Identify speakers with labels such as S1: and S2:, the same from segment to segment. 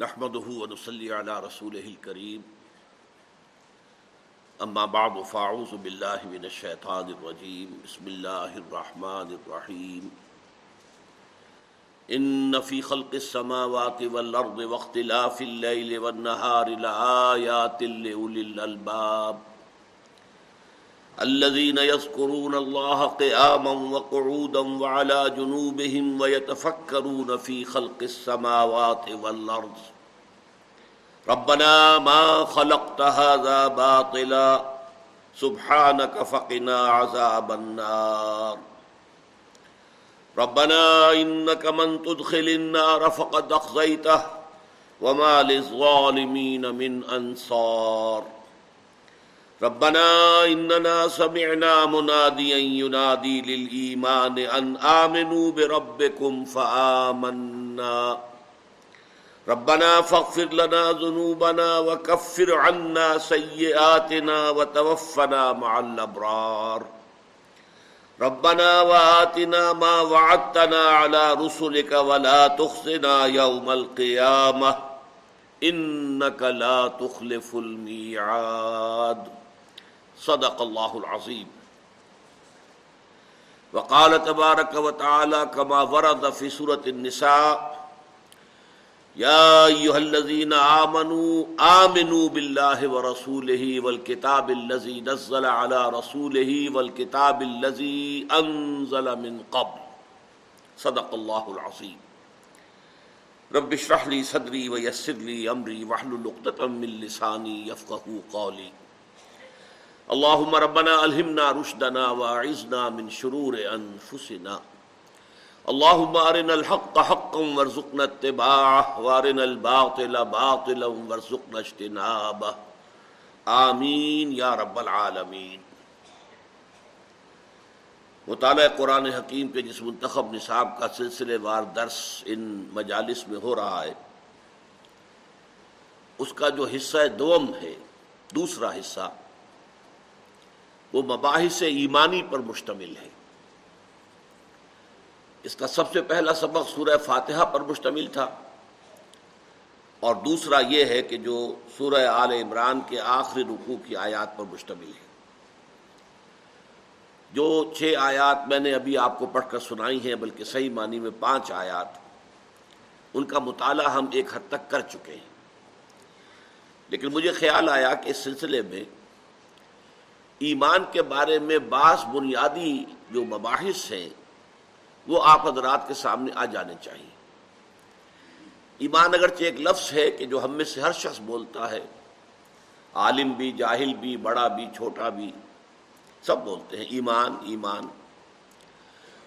S1: نحمده ونصلي على رسوله الكريم. اما بعد فاعوذ بالله من الشيطان الرجيم. بسم الله الرحمن الرحيم. ان في خلق السماوات والارض واختلاف الليل والنهار لآيات لأولي الألباب. الذين يذكرون الله قياما وقعودا وعلى جنوبهم ويتفكرون في خلق السماوات والأرض. ربنا ما خلقت هذا باطلا، سبحانك فقنا عذاب النار. ربنا إنك من تدخل النار فقد أخزيته، وما للظالمين من أنصار. ربنا اننا سمعنا مناديا ينادي للايمان ان امنوا بربكم فآمنا. ربنا فاغفر لنا ذنوبنا وكفر عنا سيئاتنا وتوفنا مع الابرار ربنا وآتنا ما وعدتنا على رسلك ولا تخزنا يوم القيامه انك لا تخلف الميعاد. صدق اللہ العظیم. وقال تبارک و تعالی کما ورد فی سورة النساء، یا ایوہ الذین آمنوا آمنوا باللہ ورسولہ والکتاب اللذی نزل على رسولہ والکتاب اللذی انزل من قبل. صدق اللہ العظیم. رب اشرح لی صدری ویسر لی امری وحلل عقدۃ من لسانی یفقهوا قولی. اللهم ربنا الهمنا رشدنا واعذنا من شرور انفسنا. اللهم ارنا الحق حقا وارزقنا اتباعه وارنا الباطل باطلا وارزقنا اجتنابه. آمین یا رب العالمین. مطالعہ قرآن حکیم کے جس منتخب نصاب کا سلسلے وار درس ان مجالس میں ہو رہا ہے، اس کا جو حصہ دوم ہے، دوسرا حصہ وہ مباحث ایمانی پر مشتمل ہے۔ اس کا سب سے پہلا سبق سورہ فاتحہ پر مشتمل تھا۔ اور دوسرا یہ ہے کہ جو سورہ آل عمران کے آخری رکوع کی آیات پر مشتمل ہے۔ جو چھ آیات میں نے ابھی آپ کو پڑھ کر سنائی ہیں، بلکہ صحیح معنی میں پانچ آیات، ان کا مطالعہ ہم ایک حد تک کر چکے ہیں۔ لیکن مجھے خیال آیا کہ اس سلسلے میں ایمان کے بارے میں بعض بنیادی جو مباحث ہیں، وہ آپ حضرات کے سامنے آ جانے چاہیے۔ ایمان اگرچہ ایک لفظ ہے کہ جو ہم میں سے ہر شخص بولتا ہے، عالم بھی، جاہل بھی، بڑا بھی، چھوٹا بھی، سب بولتے ہیں، ایمان ایمان۔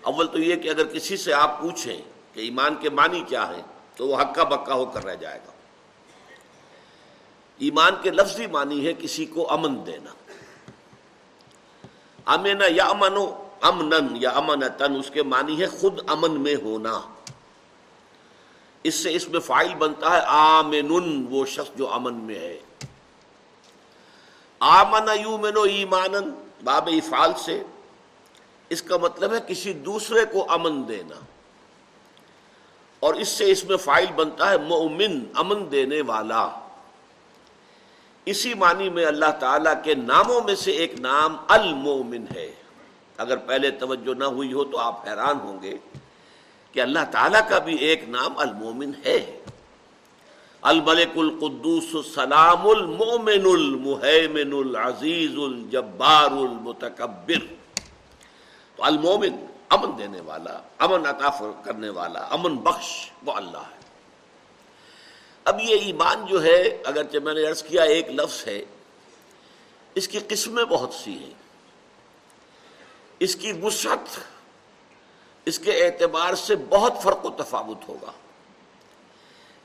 S1: اول تو یہ کہ اگر کسی سے آپ پوچھیں کہ ایمان کے معنی کیا ہے تو وہ ہکا بکا ہو کر رہ جائے گا۔ ایمان کے لفظی معنی ہے کسی کو امن دینا۔ امن یا امن امن یا امن تن اس کے معنی ہے خود امن میں ہونا۔ اس سے اس میں فائل بنتا ہے آمن وہ شخص جو امن میں ہے۔ آمن یومن ایمان باب افعال سے۔ اس کا مطلب ہے کسی دوسرے کو امن دینا۔ اور اس سے اس میں فائل بنتا ہے مومن امن دینے والا۔ اسی معنی میں اللہ تعالیٰ کے ناموں میں سے ایک نام المومن ہے۔ اگر پہلے توجہ نہ ہوئی ہو تو آپ حیران ہوں گے کہ اللہ تعالیٰ کا بھی ایک نام المومن ہے۔ الملک القدوس السلام المومن المحمن العزیز الجبار المتکبر۔ تو المومن امن دینے والا، امن عطا کرنے والا، امن بخش وہ اللہ ہے۔ اب یہ ایمان جو ہے، اگرچہ میں نے عرض کیا ایک لفظ ہے، اس کی قسمیں بہت سی ہیں۔ اس کی وسعت، اس کے اعتبار سے بہت فرق و تفاوت ہوگا۔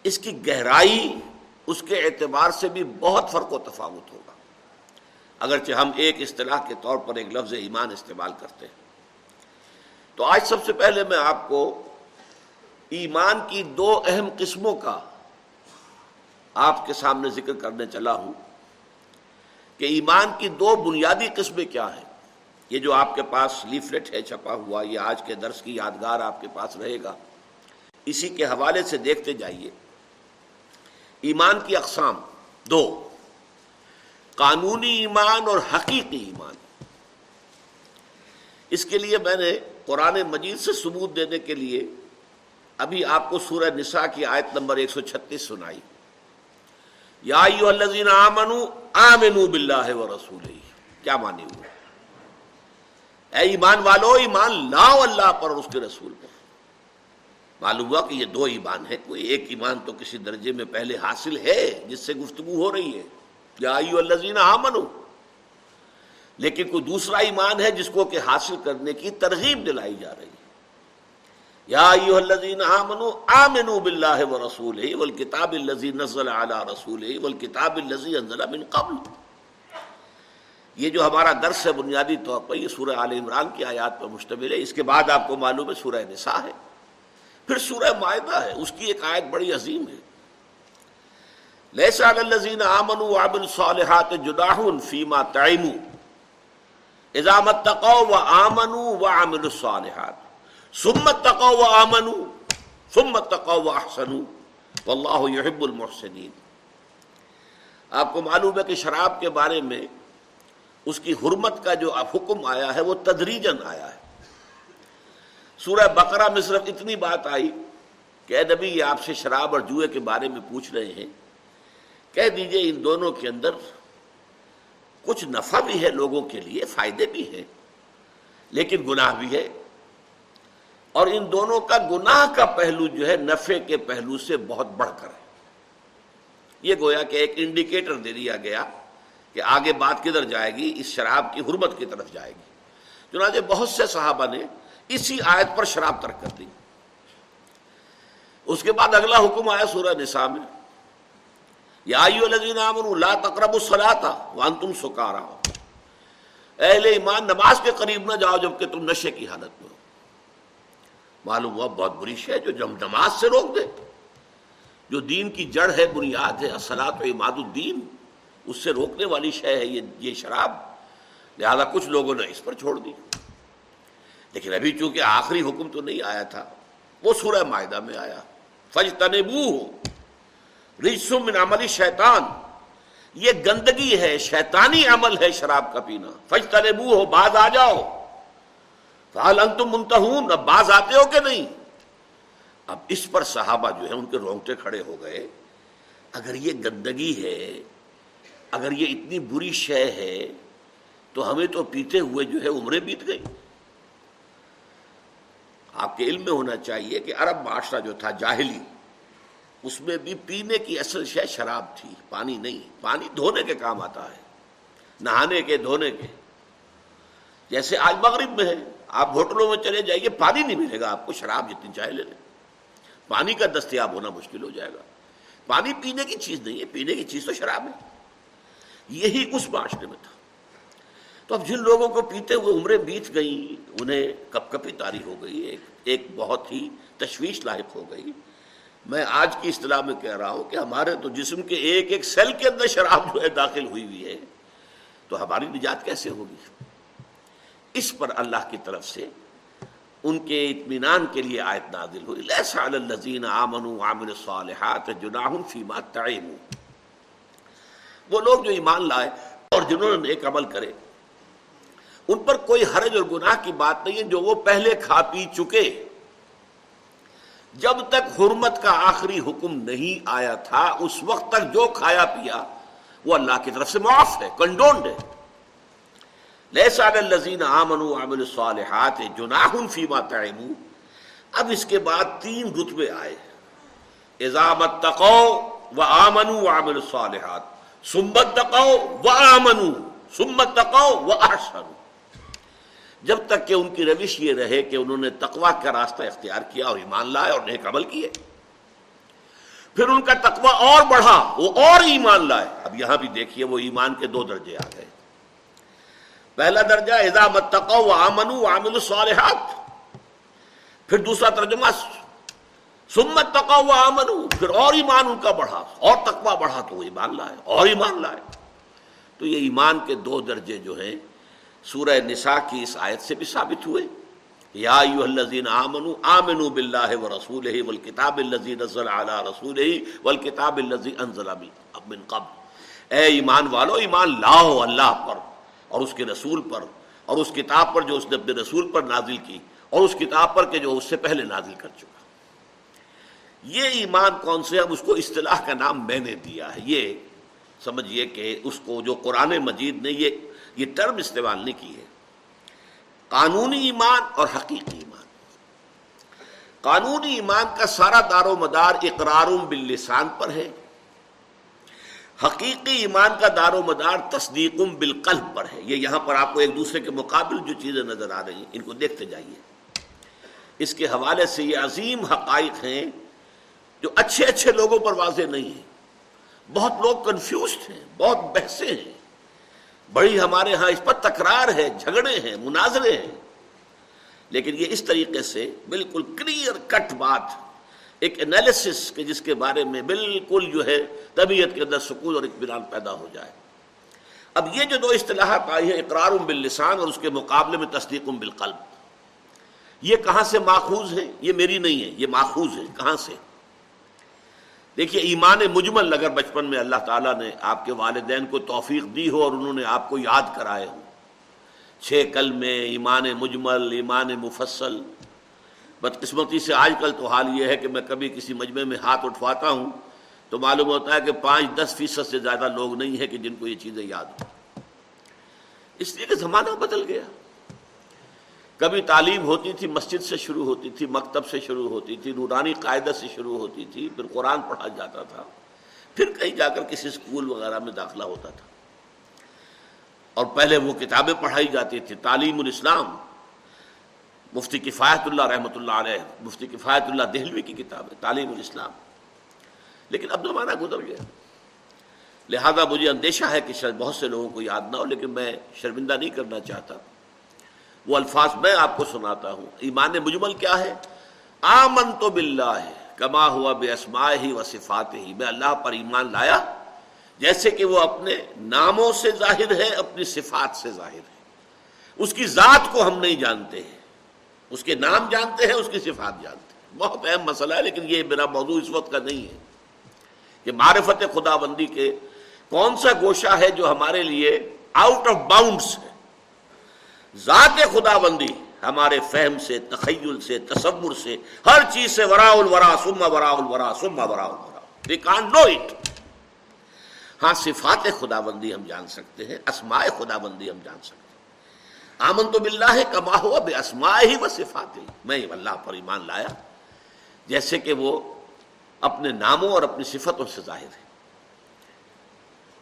S1: اس کی گہرائی، اس کے اعتبار سے بھی بہت فرق و تفاوت ہوگا۔ اگرچہ ہم ایک اصطلاح کے طور پر ایک لفظ ایمان استعمال کرتے ہیں۔ تو آج سب سے پہلے میں آپ کو ایمان کی دو اہم قسموں کا آپ کے سامنے ذکر کرنے چلا ہوں کہ ایمان کی دو بنیادی قسمیں کیا ہیں؟ یہ جو آپ کے پاس لیفلٹ ہے چھپا ہوا، یہ آج کے درس کی یادگار آپ کے پاس رہے گا۔ اسی کے حوالے سے دیکھتے جائیے۔ ایمان کی اقسام دو، قانونی ایمان اور حقیقی ایمان۔ اس کے لیے میں نے قرآن مجید سے ثبوت دینے کے لیے ابھی آپ کو سورہ نساء کی آیت نمبر ایک سو چھتیس سنائی یا آمنو آمنو باللہ و رسول کیا مانی ہوئے اے ایمان والو، ایمان لاؤ اللہ پر اور اس کے رسول پر. معلوم ہوا کہ یہ دو ایمان ہے کوئی ایک ایمان تو کسی درجے میں پہلے حاصل ہے جس سے گفتگو ہو رہی ہے. یا الزین آمنو. لیکن کوئی دوسرا ایمان ہے جس کو کہ حاصل کرنے کی ترغیب دلائی جا رہی ہے. یا ایوہ الذین آمنو آمنو باللہ و رسول والکتاب الذی نزل علی رسول والکتاب الذی انزل من قبل۔ یہ جو ہمارا درس ہے بنیادی طور پر، یہ سورہ آل عمران کی آیات پر مشتمل ہے۔ اس کے بعد آپ کو معلوم ہے سورہ نساء ہے۔ پھر سورہ معاہدہ ہے۔ اس کی ایک آیت بڑی عظیم ہے۔ لیسا الذین آمنوا وعملوا الصالحات جناح فیما تعیموا اذا متقوا وآمنوا وعملوا الصالحات۔ ثم اتقوا وآمنوا، ثم اتقوا واحسنوا واللہ يحب المحسنین۔ آپ کو معلوم ہے کہ شراب کے بارے میں اس کی حرمت کا جو حکم آیا ہے، وہ تدریجن آیا ہے۔ سورہ بقرہ میں صرف اتنی بات آئی کہ اے نبی، یہ آپ سے شراب اور جوئے کے بارے میں پوچھ رہے ہیں۔ کہہ دیجیے ان دونوں کے اندر کچھ نفع بھی ہے لوگوں کے لیے، فائدے بھی ہیں، لیکن گناہ بھی ہے۔ اور ان دونوں کا گناہ کا پہلو جو ہے، نفع کے پہلو سے بہت بڑھ کر ہے۔ یہ گویا کہ ایک انڈیکیٹر دے دیا گیا کہ آگے بات کدھر جائے گی؟ اس شراب کی حرمت کی طرف جائے گی۔ چنانچہ بہت سے صحابہ نے اسی آیت پر شراب ترک کر دی۔ اس کے بعد اگلا حکم آیا سورہ نساء میں۔ یا لا تقرب الصلاۃ وانتم سکارا۔ اہل ایمان، نماز کے قریب نہ جاؤ جبکہ تم نشے کی حالت میں ہو۔ معلوم ہوا بہت بری شے جو جم نماز سے روک دے جو دین کی جڑ ہے بنیاد ہے اصلاط و اماد الدین، اس سے روکنے والی شے ہے یہ یہ شراب۔ لہذا کچھ لوگوں نے اس پر چھوڑ دی۔ لیکن ابھی چونکہ آخری حکم تو نہیں آیا تھا، وہ سورہ معاہدہ میں آیا۔ فج تنبو ہو من عملی شیطان یہ گندگی ہے، شیطانی عمل ہے شراب کا پینا۔ فج تنبو ہو بعد آ جاؤ۔ فال تم منتہون اب باز آتے ہو کہ نہیں؟ اب اس پر صحابہ جو ہے ان کے رونگٹے کھڑے ہو گئے۔ اگر یہ گندگی ہے، اگر یہ اتنی بری شے ہے، تو ہمیں تو پیتے ہوئے جو ہے، عمریں بیت گئی آپ کے علم میں ہونا چاہیے کہ عرب معاشرہ جو تھا، جاہلی، اس میں بھی پینے کی اصل شے شراب تھی، پانی نہیں۔ پانی دھونے کے کام آتا ہے، نہانے کے، دھونے کے۔ جیسے آج مغرب میں ہے، آپ ہوٹلوں میں چلے جائیے پانی نہیں ملے گا، آپ کو شراب جتنی چاہے لے لیں۔ پانی کا دستیاب ہونا مشکل ہو جائے گا۔ پانی پینے کی چیز نہیں ہے، پینے کی چیز تو شراب ہے۔ یہی اس معاشرے میں تھا۔ تو اب جن لوگوں کو پیتے ہوئے عمریں بیت گئی انہیں کپ کپی تاری ہو گئی، ایک ایک بہت ہی تشویش لاحق ہو گئی۔ میں آج کی اصطلاح میں کہہ رہا ہوں کہ ہمارے تو جسم کے ایک ایک سیل کے اندر شراب جو ہے داخل ہوئی ہوئی ہے، تو ہماری نجات کیسے ہوگی؟ اس پر اللہ کی طرف سے ان کے اطمینان کے لیے آیت نازل ہوئی۔ لیسا الذین آمنوا وعملوا الصالحات جناح فیما تعیموا وہ لوگ جو ایمان لائے اور جنہوں نے ایک عمل کرے، ان پر کوئی حرج اور گناہ کی بات نہیں ہے جو وہ پہلے کھا پی چکے۔ جب تک حرمت کا آخری حکم نہیں آیا تھا، اس وقت تک جو کھایا پیا، وہ اللہ کی طرف سے معاف ہے، کنڈونڈ ہے۔ الزین آمن عامل صالحات جناح فیما اب اس کے بعد تین رتبے آئے۔ ایزامت تقو و آمن عامل صالحات سمت تقو و آمن سمت تقو و احسن جب تک کہ ان کی روش یہ رہے کہ انہوں نے تقوا کا راستہ اختیار کیا اور ایمان لائے اور نیک عمل کیے۔ پھر ان کا تقوا اور بڑھا، وہ اور ایمان لائے۔ اب یہاں بھی دیکھیے وہ ایمان کے دو درجے آ گئے۔ پہلا درجہ اضامت تقو آمن عامل الصالحات۔ پھر دوسرا ترجمہ سمت تقو آمن پھر اور ایمان ان کا بڑھا، اور تقوا بڑھا تو وہ ایمان لائے، اور ایمان لائے۔ تو یہ ایمان کے دو درجے جو ہیں، سورہ نساء کی اس آیت سے بھی ثابت ہوئے۔ یا ایوہ الذین آمنوا آمنوا باللہ و رسولہ والکتاب اللذی نزل علی رسولہ والکتاب اللذی انزل من قبل۔ اے ایمان والو، ایمان لاؤ اللہ پر۔ اور اس کے رسول پر، اور اس کتاب پر جو اس نے اپنے رسول پر نازل کی، اور اس کتاب پر کہ جو اس سے پہلے نازل کر چکا۔ یہ ایمان کون سے؟ اب اس کو اصطلاح کا نام میں نے دیا ہے۔ یہ سمجھیے کہ اس کو جو قرآن مجید نے یہ یہ ٹرم استعمال نہیں کی ہے۔ قانونی ایمان اور حقیقی ایمان۔ قانونی ایمان کا سارا دار و مدار اقرار باللسان پر ہے۔ حقیقی ایمان کا دار و مدار تصدیق بالقلب پر ہے۔ یہ یہاں پر آپ کو ایک دوسرے کے مقابل جو چیزیں نظر آ رہی ہیں، ان کو دیکھتے جائیے۔ اس کے حوالے سے یہ عظیم حقائق ہیں جو اچھے اچھے لوگوں پر واضح نہیں ہیں۔ بہت لوگ کنفیوزڈ ہیں، بہت بحثیں ہیں۔ بڑی ہمارے ہاں اس پر تکرار ہے، جھگڑے ہیں، مناظرے ہیں۔ لیکن یہ اس طریقے سے بالکل کلیئر کٹ بات ایک انالیسس کے جس کے بارے میں بالکل جو ہے طبیعت کے اندر سکون اور اطمینان پیدا ہو جائے۔ اب یہ جو دو اصطلاحات آئی ہیں اقرار باللسان اور اس کے مقابلے میں تصدیق بالقلب۔ یہ کہاں سے ماخوذ ہے یہ میری نہیں ہے، یہ ماخوذ ہے۔ کہاں سے؟ دیکھیے، ایمان مجمل اگر بچپن میں اللہ تعالیٰ نے آپ کے والدین کو توفیق دی ہو اور انہوں نے آپ کو یاد کرائے ہو، چھ کل میں ایمان مجمل، ایمان مفصل بدقسمتی سے آج کل تو حال یہ ہے کہ میں کبھی کسی مجمع میں ہاتھ اٹھواتا ہوں تو معلوم ہوتا ہے کہ پانچ دس فیصد سے زیادہ لوگ نہیں ہیں کہ جن کو یہ چیزیں یاد ہوں۔ اس لیے کہ زمانہ بدل گیا۔ کبھی تعلیم ہوتی تھی، مسجد سے شروع ہوتی تھی، مکتب سے شروع ہوتی تھی، نورانی قاعدہ سے شروع ہوتی تھی، پھر قرآن پڑھا جاتا تھا، پھر کہیں جا کر کسی اسکول وغیرہ میں داخلہ ہوتا تھا۔ اور پہلے وہ کتابیں پڑھائی جاتی تھی، تعلیم الاسلام۔ مفتی کفایت اللہ رحمۃ اللہ علیہ، مفتی کفایت اللہ دہلوی کی کتاب ہے، تعلیم الاسلام۔ لیکن اب زمانہ گزر گیا لہذا مجھے اندیشہ ہے کہ شاید بہت سے لوگوں کو یاد نہ ہو، لیکن میں شرمندہ نہیں کرنا چاہتا۔ وہ الفاظ میں آپ کو سناتا ہوں۔ ایمان مجمل کیا ہے؟ آمن تو بلّہ ہے کما ہوا بے اسما ہی و صفات ہی میں اللہ پر ایمان لایا، جیسے کہ وہ اپنے ناموں سے ظاہر ہے، اپنی صفات سے ظاہر ہے۔ اس کی ذات کو ہم نہیں جانتے۔ ہیں اس کے نام جانتے ہیں، اس کی صفات جانتے ہیں۔ بہت اہم مسئلہ ہے، لیکن یہ میرا موضوع اس وقت کا نہیں ہے کہ معرفت خدا بندی کے کون سا گوشہ ہے جو ہمارے لیے آؤٹ آف باؤنڈس ہے۔ ذات خدا بندی ہمارے فہم سے، تخیل سے، تصور سے، ہر چیز سے ورا الورا سما ورا الورا سما ورا الورا۔ وی کان نو اٹ ہاں صفات خدا بندی ہم جان سکتے ہیں، اسماء خدا بندی ہم جان سکتے ہیں۔ آمن تو بلّہ کما ہوا بے اسماء ہی و صفات ہی میں اللہ پر ایمان لایا، جیسے کہ وہ اپنے ناموں اور اپنی صفتوں سے ظاہر ہے۔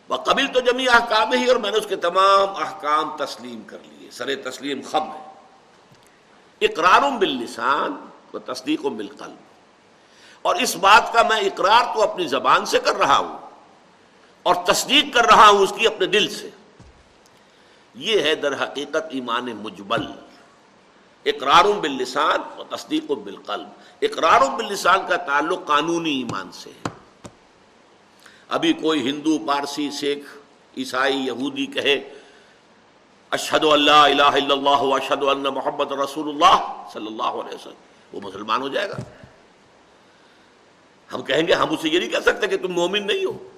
S1: وہ قبل تو جمی احکام ہی، اور میں نے اس کے تمام احکام تسلیم کر لیے۔ سر تسلیم خم ہے۔ اقرار باللسان و تصدیق و بالقلب۔ اور اس بات کا میں اقرار تو اپنی زبان سے کر رہا ہوں، اور تصدیق کر رہا ہوں اس کی اپنے دل سے۔ یہ ہے در حقیقت ایمان مجبل اقرار باللسان اور تصدیق و بالقلب۔ اقرار باللسان کا تعلق قانونی ایمان سے ہے۔ ابھی کوئی ہندو، پارسی، سکھ، عیسائی، یہودی کہے اشد اللہ الہ الا اللہ اشد اللہ محمد رسول اللہ صلی اللہ علیہ وسلم۔ وہ مسلمان ہو جائے گا۔ ہم کہیں گے، ہم اسے یہ نہیں کہہ سکتے کہ تم مومن نہیں ہو۔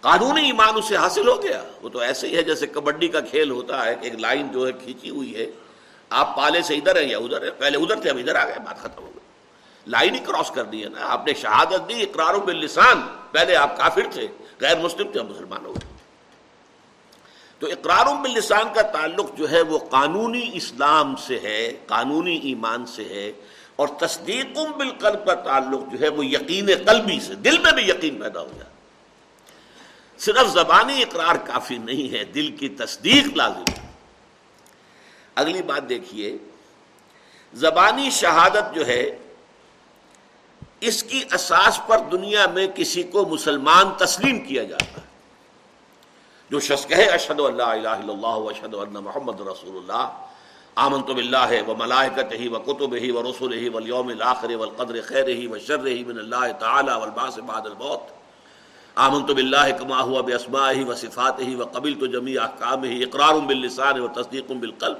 S1: قانونی ایمان اسے حاصل ہو گیا۔ وہ تو ایسے ہی ہے جیسے کبڈی کا کھیل ہوتا ہے ایک لائن جو ہے کھینچی ہوئی ہے۔ آپ پالے سے ادھر ہیں یا ادھر ہے پہلے ادھر تھے، اب ادھر آ گئے، بات ختم ہو گئی۔ لائن ہی کراس کر دی ہے نا۔ آپ نے شہادت دی اقرار باللسان پہلے آپ کافر تھے، غیر مسلم تھے مسلمان ہو گئے۔ تو اقرار باللسان کا تعلق جو ہے وہ قانونی اسلام سے ہے، قانونی ایمان سے ہے۔ اور تصدیق بالقلب کا تعلق جو ہے وہ یقین قلبی سے، دل میں بھی یقین پیدا ہو جاتا صرف زبانی اقرار کافی نہیں ہے، دل کی تصدیق لازم ہے۔ اگلی بات دیکھیے، زبانی شہادت جو ہے، اس کی اساس پر دنیا میں کسی کو مسلمان تسلیم کیا جاتا ہے۔ جو شخص کہے اشد اللہ الہ الا اللہ اشد اللہ محمد رسول اللہ آمن تو بلّہ و ملائکت ہی و کتب ہی و رسول ہی ولیوم الآخر والقدر خیر ہی و شر ہی من اللہ تعالی والباس بعد الموت۔ آمن تو بلّہ کما ہوا بے اسما ہی و صفات ہی و قبل تو جمی احکام ہی اقرار باللسان و تصدیق بالقلب۔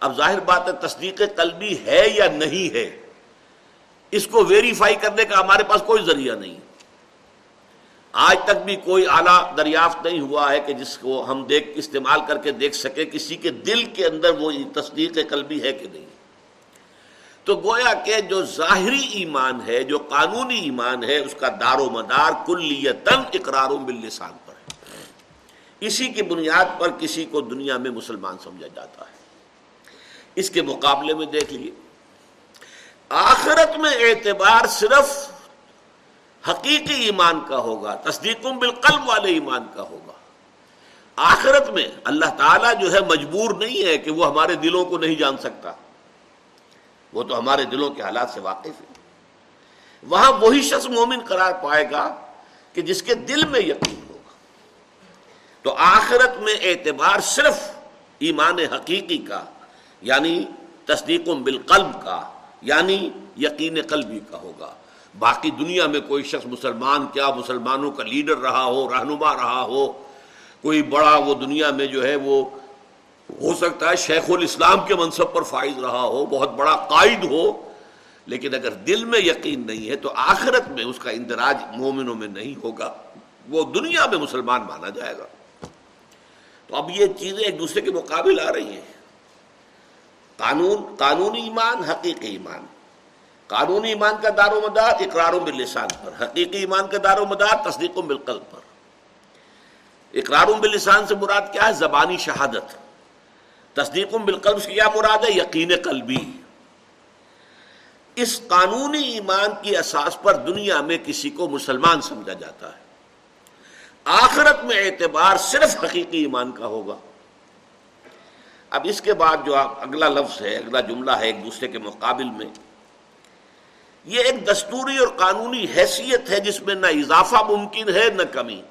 S1: اب ظاہر بات ہے، تصدیق قلبی ہے یا نہیں ہے؟ اس کو ویریفائی کرنے کا ہمارے پاس کوئی ذریعہ نہیں۔ آج تک بھی کوئی اعلیٰ دریافت نہیں ہوا ہے کہ جس کو ہم دیکھ، استعمال کر کے دیکھ سکیں، کسی کے دل کے اندر وہ تصدیق قلبی ہے کہ نہیں۔ تو گویا کہ جو ظاہری ایمان ہے، جو قانونی ایمان ہے، اس کا دار و مدار کلیتن اقرار باللسان پر ہے۔ اسی کی بنیاد پر کسی کو دنیا میں مسلمان سمجھا جاتا ہے۔ اس کے مقابلے میں دیکھ لیے آخرت میں اعتبار صرف حقیقی ایمان کا ہوگا تصدیق بالقلب والے ایمان کا ہوگا۔ آخرت میں اللہ تعالیٰ جو ہے مجبور نہیں ہے کہ وہ ہمارے دلوں کو نہیں جان سکتا۔ وہ تو ہمارے دلوں کے حالات سے واقف ہے۔ وہاں وہی شخص مومن قرار پائے گا کہ جس کے دل میں یقین ہوگا۔ تو آخرت میں اعتبار صرف ایمان حقیقی کا یعنی تصدیق بالقلب کا یعنی یقین قلبی کا ہوگا۔ باقی دنیا میں کوئی شخص مسلمان کیا مسلمانوں کا لیڈر رہا ہو، رہنما رہا ہو، کوئی بڑا وہ دنیا میں جو ہے وہ ہو سکتا ہے شیخ الاسلام کے منصب پر فائز رہا ہو، بہت بڑا قائد ہو، لیکن اگر دل میں یقین نہیں ہے تو آخرت میں اس کا اندراج مومنوں میں نہیں ہوگا، وہ دنیا میں مسلمان مانا جائے گا۔ تو اب یہ چیزیں ایک دوسرے کے مقابل آ رہی ہیں۔ قانون قانونی ایمان، حقیقی ایمان۔ قانونی ایمان کا دار و مدار اقرار و باللسان پر، حقیقی ایمان کا دار و مدار تصدیق و بالقلب پر۔ اقرار باللسان سے مراد کیا ہے؟ زبانی شہادت۔ تصدیق بالقلب سے کیا مراد ہے؟ یقین قلبی۔ اس قانونی ایمان کی اساس پر دنیا میں کسی کو مسلمان سمجھا جاتا ہے۔ آخرت میں اعتبار صرف حقیقی ایمان کا ہوگا۔ اب اس کے بعد جو آپ، اگلا لفظ ہے، اگلا جملہ ہے ایک دوسرے کے مقابل میں۔ یہ ایک دستوری اور قانونی حیثیت ہے جس میں نہ اضافہ ممکن ہے، نہ کمی۔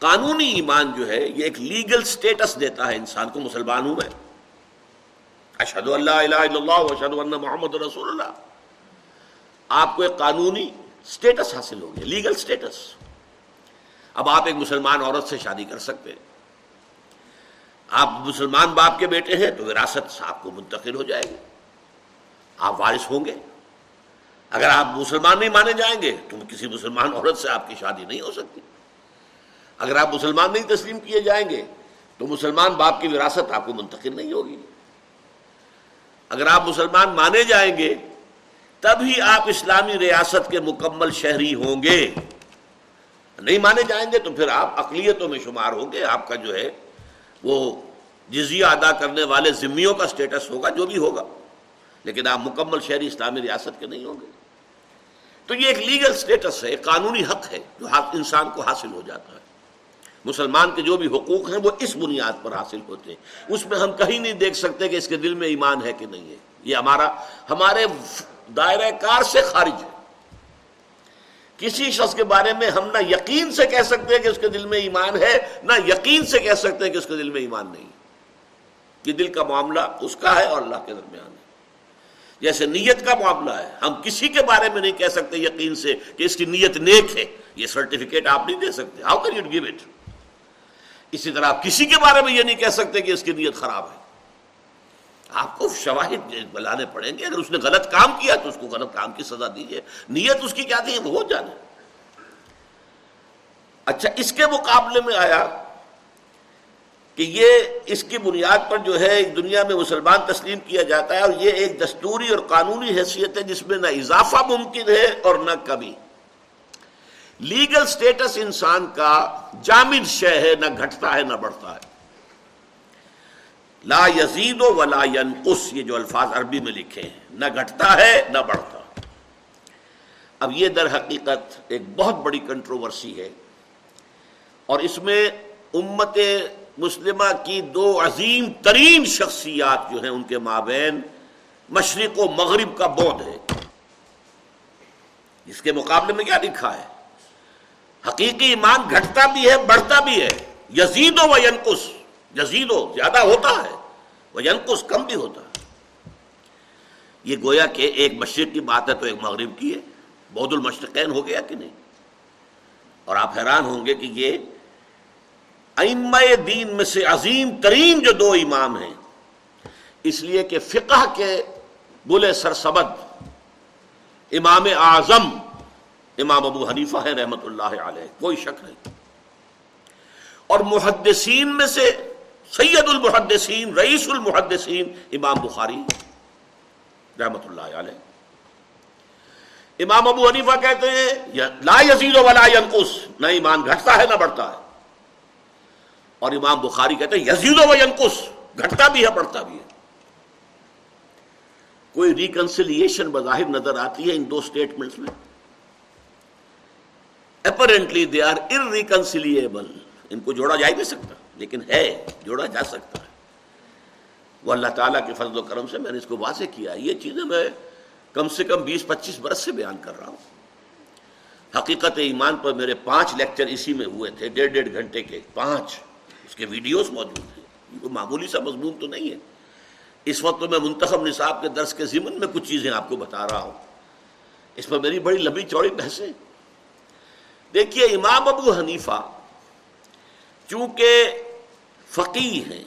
S1: قانونی ایمان جو ہے، یہ ایک لیگل سٹیٹس دیتا ہے انسان کو مسلمان ہوں میں اشد اللہ الہ الا اللہ اشد اللہ محمد رسول اللہ۔ آپ کو ایک قانونی سٹیٹس حاصل ہو گیا لیگل سٹیٹس۔ اب آپ ایک مسلمان عورت سے شادی کر سکتے ہیں۔ آپ مسلمان باپ کے بیٹے ہیں تو وراثت آپ کو منتقل ہو جائے گی۔ آپ وارث ہوں گے۔ اگر آپ مسلمان نہیں مانے جائیں گے تو کسی مسلمان عورت سے آپ کی شادی نہیں ہو سکتی۔ اگر آپ مسلمان نہیں تسلیم کیے جائیں گے، تو مسلمان باپ کی وراثت آپ کو منتقل نہیں ہوگی۔ اگر آپ مسلمان مانے جائیں گے تب ہی آپ اسلامی ریاست کے مکمل شہری ہوں گے۔ نہیں مانے جائیں گے تو پھر آپ اقلیتوں میں شمار ہوں گے۔ آپ کا جو ہے، وہ جزیہ ادا کرنے والے ذمیوں کا سٹیٹس ہوگا، جو بھی ہوگا۔ لیکن آپ مکمل شہری اسلامی ریاست کے نہیں ہوں گے۔ تو یہ ایک لیگل سٹیٹس ہے، ایک قانونی حق ہے، جو انسان کو حاصل ہو جاتا ہے۔ مسلمان کے جو بھی حقوق ہیں وہ اس بنیاد پر حاصل ہوتے ہیں۔ اس میں ہم کہیں نہیں دیکھ سکتے کہ اس کے دل میں ایمان ہے کہ نہیں ہے۔ یہ ہمارا، ہمارے دائرہ کار سے خارج ہے۔ کسی شخص کے بارے میں ہم نہ یقین سے کہہ سکتے ہیں کہ اس کے دل میں ایمان ہے، نہ یقین سے کہہ سکتے ہیں کہ اس کے دل میں ایمان نہیں یہ دل کا معاملہ اس کا ہے اور اللہ کے درمیان ہے۔ جیسے نیت کا معاملہ ہے، ہم کسی کے بارے میں نہیں کہہ سکتے یقین سے کہ اس کی نیت نیک ہے۔ یہ سرٹیفکیٹ آپ نہیں دے سکتے۔ How can you give it اسی طرح آپ کسی کے بارے میں یہ نہیں کہہ سکتے کہ اس کی نیت خراب ہے۔ آپ کو شواہد بلانے پڑیں گے۔ اگر اس نے غلط کام کیا تو اس کو غلط کام کی سزا دیجیے نیت اس کی کیا تھی؟ وہ جانے۔ اچھا اس کے مقابلے میں آیا کہ یہ اس کی بنیاد پر جو ہے دنیا میں مسلمان تسلیم کیا جاتا ہے اور یہ ایک دستوری اور قانونی حیثیت ہے جس میں نہ اضافہ ممکن ہے اور نہ کمی۔ لیگل سٹیٹس انسان کا جامد شے ہے، نہ گھٹتا ہے، نہ بڑھتا ہے۔ لا یزید و ولا ینقص، یہ جو الفاظ عربی میں لکھے ہیں، نہ گھٹتا ہے، نہ بڑھتا۔ اب یہ در حقیقت ایک بہت بڑی کنٹروورسی ہے۔ اور اس میں امت مسلمہ کی دو عظیم ترین شخصیات جو ہیں، ان کے مابین مشرق و مغرب کا بود ہے۔ اس کے مقابلے میں کیا لکھا ہے؟ حقیقی ایمان گھٹتا بھی ہے، بڑھتا بھی ہے۔ یزید و ینقص جزید ہو زیادہ ہوتا ہے وہ ینقص کم بھی ہوتا ہے۔ یہ گویا کہ ایک مشرق کی بات ہے تو ایک مغرب کی ہے۔ بہت المشرقین ہو گیا کہ نہیں؟ اور آپ حیران ہوں گے کہ یہ ائمہ دین میں سے عظیم ترین جو دو امام ہیں، اس لیے کہ فقہ کے بلے سرسبد امام اعظم امام ابو حنیفہ ہے رحمت اللہ علیہ، کوئی شک نہیں۔ اور محدثین میں سے سید المحدثین، رئیس المحدثین امام بخاری، رحمت اللہ علیہ۔ امام ابو حنیفہ کہتے ہیں لا یزید ولا ینقص، نہ ایمان گھٹتا ہے نہ بڑھتا ہے۔ اور امام بخاری کہتے ہیں، یزید و ینقص، گھٹتا بھی ہے، بڑھتا بھی ہے۔ کوئی ریکنسیلیشن بظاہر نظر آتی ہے ان دو اسٹیٹمنٹس میں؟ اپرنٹلی دے آر ارریکنسیلیبل ان کو جوڑا جا ہی نہیں سکتا لیکن ہے جوڑا جا سکتا ہے وہ اللہ تعالیٰ کے فضل و کرم سے میں نے اس کو واضح کیا یہ چیزیں میں کم سے کم بیس پچیس برس سے بیان کر رہا ہوں حقیقت ایمان پر میرے پانچ لیکچر اسی میں ہوئے تھے ڈیڑھ ڈیڑھ گھنٹے کے پانچ اس کے ویڈیوز موجود ہیں یہ معمولی سا مضمون تو نہیں ہے اس وقت تو میں منتخب نصاب کے درس کے ضمن میں کچھ چیزیں آپ کو بتا رہا ہوں اس پر میری بڑی لمبی چوڑی بحثیں دیکھیے امام ابو حنیفہ چونکہ فقی ہیں،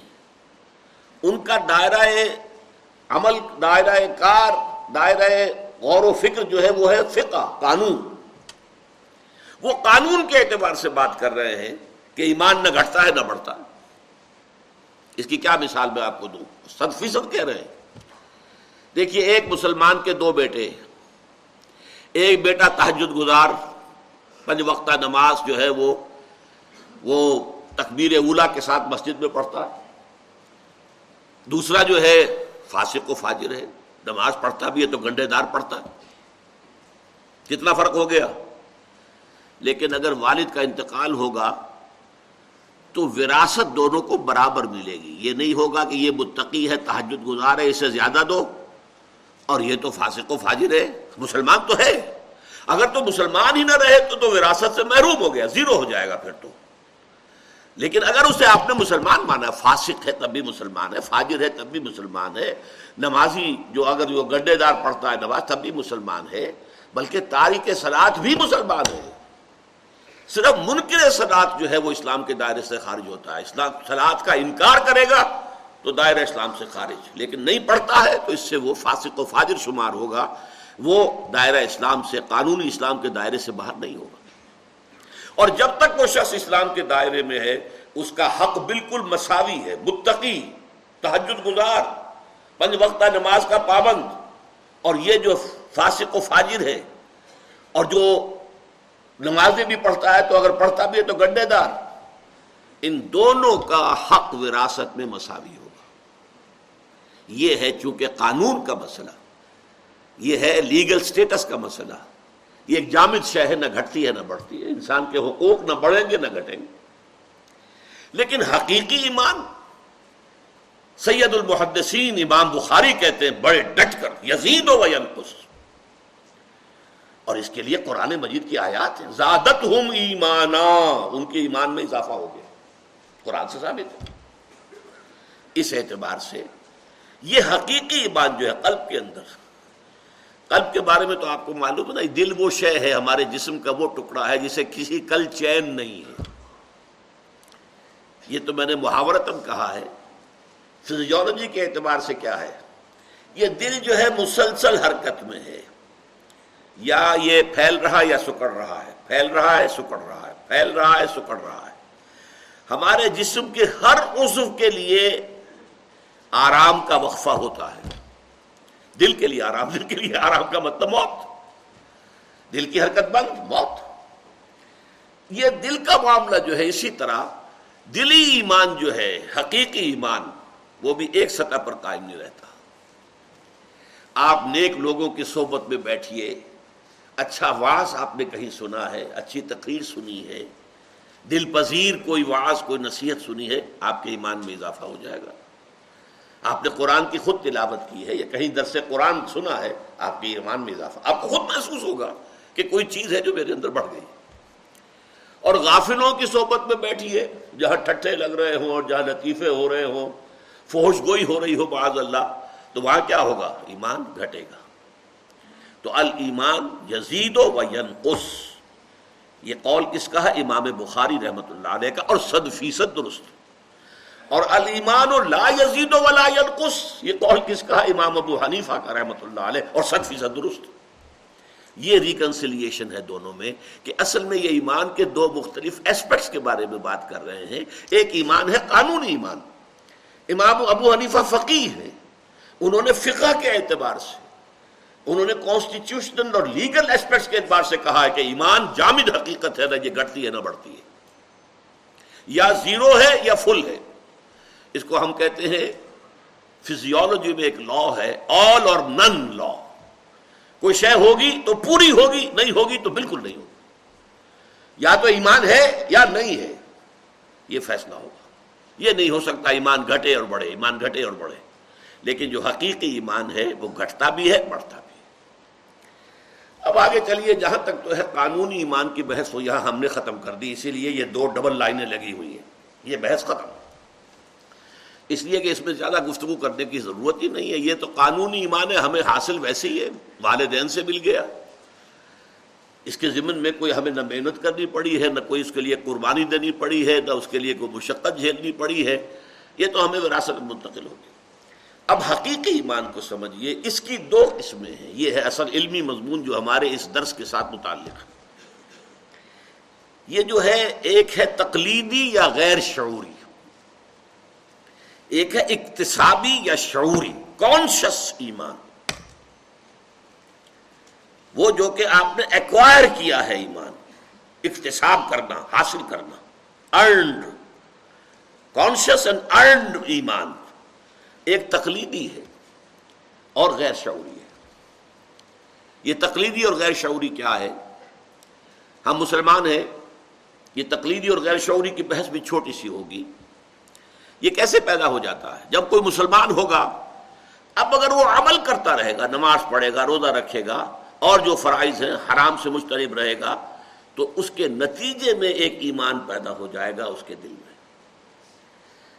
S1: ان کا دائرہ عمل، دائرہ کار، دائرہ غور و فکر جو ہے وہ ہے فقہ، قانون۔ وہ قانون کے اعتبار سے بات کر رہے ہیں کہ ایمان نہ گھٹتا ہے نہ بڑھتا۔ اس کی کیا مثال میں آپ کو دوں؟ سد فیصد کہہ رہے ہیں۔ دیکھیے ایک مسلمان کے دو بیٹے ایک بیٹا تحجد گزار پنج وقتہ نماز جو ہے وہ وہ تکبیر اولا کے ساتھ مسجد میں پڑھتا۔ ہے دوسرا جو ہے فاسق و فاجر ہے، نماز پڑھتا بھی ہے تو گنڈے دار پڑھتا۔ ہے کتنا فرق ہو گیا؟ لیکن اگر والد کا انتقال ہوگا تو وراثت دونوں کو برابر ملے گی۔ یہ نہیں ہوگا کہ یہ متقی ہے تحجد گزار ہے، اسے زیادہ دو۔ اور یہ تو فاسق و فاجر ہے، مسلمان تو ہے۔ اگر تو مسلمان ہی نہ رہے تو تو وراثت سے محروم ہو گیا، زیرو ہو جائے گا پھر تو۔ لیکن اگر اسے آپ نے مسلمان مانا، فاسق ہے تب بھی مسلمان ہے، فاجر ہے تب بھی مسلمان ہے، نمازی جو اگر وہ گڈے دار پڑھتا ہے نماز تب بھی مسلمان ہے، بلکہ تاریخ سلاد بھی مسلمان ہے۔ صرف منکر سلاد جو ہے وہ اسلام کے دائرے سے خارج ہوتا ہے۔ اسلام سلاد کا انکار کرے گا تو دائرہ اسلام سے خارج، لیکن نہیں پڑھتا ہے تو اس سے وہ فاسق و فاجر شمار ہوگا۔ وہ دائرہ اسلام سے، قانونی اسلام کے دائرے سے باہر نہیں ہوگا۔ اور جب تک وہ شخص اسلام کے دائرے میں ہے، اس کا حق بالکل مساوی ہے، متقی تحجد گزار، پنج وقتہ نماز کا پابند۔ اور یہ جو فاسق و فاجر ہے، اور جو نمازیں بھی پڑھتا ہے، تو اگر پڑھتا بھی ہے تو گڈے دار۔ ان دونوں کا حق وراثت میں مساوی ہوگا۔ یہ ہے چونکہ قانون کا مسئلہ۔ یہ ہے لیگل سٹیٹس کا مسئلہ۔ یہ ایک جامد شہ ہے، نہ گھٹتی ہے، نہ بڑھتی ہے۔ انسان کے حقوق نہ بڑھیں گے، نہ گھٹیں گے۔ لیکن حقیقی ایمان، سید المحدثین امام بخاری کہتے ہیں، بڑے ڈٹ کر، یزید و ینقص۔ اور اس کے لیے قرآن مجید کی آیات ہیں۔ زادت ہم ایمانا۔ ان کے ایمان میں اضافہ ہو گیا۔ قرآن سے ثابت ہے۔ اس اعتبار سے یہ حقیقی ایمان جو ہے، قلب کے اندر قلب کے بارے میں تو آپ کو معلوم ہے نا، دل وہ شے ہے ہمارے جسم کا وہ ٹکڑا ہے جسے کسی کل چین نہیں ہے۔ یہ تو میں نے محاورتم کہا ہے۔ فزیولوجی کے اعتبار سے کیا ہے؟ یہ دل جو ہے مسلسل حرکت میں ہے۔ یا یہ پھیل رہا یا سکڑ رہا ہے۔ پھیل رہا ہے، سکڑ رہا ہے۔ پھیل رہا ہے، سکڑ رہا ہے۔ ہمارے جسم کے ہر عضو کے لیے آرام کا وقفہ ہوتا ہے۔ دل کے لیے آرام، دل کے لیے آرام کا مطلب موت۔ دل کی حرکت بند، موت۔ یہ دل کا معاملہ جو ہے اسی طرح دلی ایمان جو ہے، حقیقی ایمان، وہ بھی ایک سطح پر قائم نہیں رہتا۔ آپ نیک لوگوں کی صحبت میں بیٹھیے اچھا واس آپ نے کہیں سنا ہے، اچھی تقریر سنی ہے، دل پذیر کوئی واس کوئی نصیحت سنی ہے، آپ کے ایمان میں اضافہ ہو جائے گا۔ آپ نے قرآن کی خود تلاوت کی ہے یا کہیں درس قرآن سنا ہے، آپ کے ایمان میں اضافہ۔ آپ کو خود محسوس ہوگا کہ کوئی چیز ہے جو میرے اندر بڑھ گئی۔ اور غافلوں کی صحبت میں بیٹھیے جہاں ٹھٹھے لگ رہے ہوں اور جہاں لطیفے ہو رہے ہوں فوش گوئی ہو رہی ہو بعض اللہ، تو وہاں کیا ہوگا؟ ایمان گھٹے گا۔ تو المان یزید و ینقص۔ یہ قول کس کا ہے؟ امام بخاری رحمت اللہ علیہ کا، اور صد فیصد درست۔ اور المان لا یزید ولا ينقص یہ قول کس کا امام ابو حنیفہ کا رحمت اللہ علیہ، اور صد فیصد درست۔ یہ ریکنسلیشن ہے دونوں میں کہ اصل میں یہ ایمان کے دو مختلف اسپیکٹس کے بارے میں بات کر رہے ہیں۔ ایک ایمان ہے قانونی ایمان۔ امام ابو حنیفہ فقی ہے انہوں نے فقہ کے اعتبار سے، انہوں نے کانسٹیٹیوشنل اور لیگل اسپیکٹس کے اعتبار سے کہا ہے کہ ایمان جامد حقیقت ہے، نہ یہ گھٹتی ہے، نہ بڑھتی ہے۔ یا زیرو ہے یا فل ہے۔ اس کو ہم کہتے ہیں فزیولوجی میں ایک لا ہے آل اور نن لا کوئی شے ہوگی تو پوری ہوگی، نہیں ہوگی تو بالکل نہیں ہوگی. یا تو ایمان ہے یا نہیں ہے، یہ فیصلہ ہوگا. یہ نہیں ہو سکتا ایمان گھٹے اور بڑھے، ایمان گھٹے اور بڑھے. لیکن جو حقیقی ایمان ہے وہ گھٹتا بھی ہے، بڑھتا بھی ہے. اب آگے چلیے، جہاں تک تو ہے قانونی ایمان کی بحث ہو یہاں ہم نے ختم کر دی. اسی لیے یہ دو ڈبل لائنیں لگی ہوئی ہیں. یہ بحث ختم. اس لیے کہ اس میں زیادہ گفتگو کرنے کی ضرورت ہی نہیں ہے۔ یہ تو قانونی ایمان ہے، ہمیں حاصل ویسے ہی ہے۔ والدین سے مل گیا۔ اس کے ذمن میں کوئی ہمیں نہ محنت کرنی پڑی ہے، نہ کوئی اس کے لیے قربانی دینی پڑی ہے، نہ اس کے لیے کوئی مشقت جھیلنی پڑی ہے۔ یہ تو ہمیں وراثت منتقل ہوگی اب حقیقی ایمان کو سمجھیے، اس کی دو قسمیں ہیں۔ یہ ہے اصل علمی مضمون جو ہمارے اس درس کے ساتھ متعلق۔ ہے یہ جو ہے، ایک ہے تقلیدی یا غیر شعوری۔ ایک ہے اقتصابی یا شعوری؟ کانشس ایمان؟ وہ جو کہ آپ نے ایکوائر کیا ہے ایمان، اقتصاب کرنا، حاصل کرنا ارنڈ کانشس اینڈ ارنڈ ایمان؟ ایک تقلیدی ہے اور غیر شعوری ہے۔ یہ تقلیدی اور غیر شعوری کیا ہے؟ ہم مسلمان ہیں، یہ تقلیدی اور غیر شعوری کی بحث بھی چھوٹی سی ہوگی۔ یہ کیسے پیدا ہو جاتا ہے؟ جب کوئی مسلمان ہوگا، اب اگر وہ عمل کرتا رہے گا، نماز پڑھے گا، روزہ رکھے گا، اور جو فرائض ہیں، حرام سے مشترب رہے گا، تو اس کے نتیجے میں ایک ایمان پیدا ہو جائے گا اس کے دل میں۔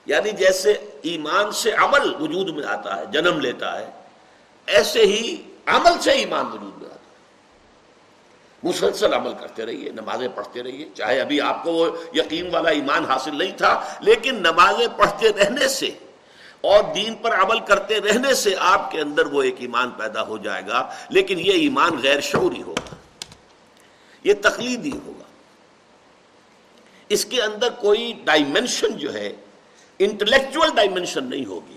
S1: یعنی جیسے ایمان سے عمل وجود میں آتا ہے، جنم لیتا ہے، ایسے ہی عمل سے ایمان وجود میں آتا ہے۔ مسلسل عمل کرتے رہیے، نمازیں پڑھتے رہیے۔ چاہے ابھی آپ کو وہ یقین والا ایمان حاصل نہیں تھا، لیکن نمازیں پڑھتے رہنے سے اور دین پر عمل کرتے رہنے سے آپ کے اندر وہ ایک ایمان پیدا ہو جائے گا۔ لیکن یہ ایمان غیر شعوری ہوگا۔ یہ تقلیدی ہوگا۔ اس کے اندر کوئی ڈائمنشن جو ہے انٹلیکچوئل ڈائمنشن نہیں ہوگی۔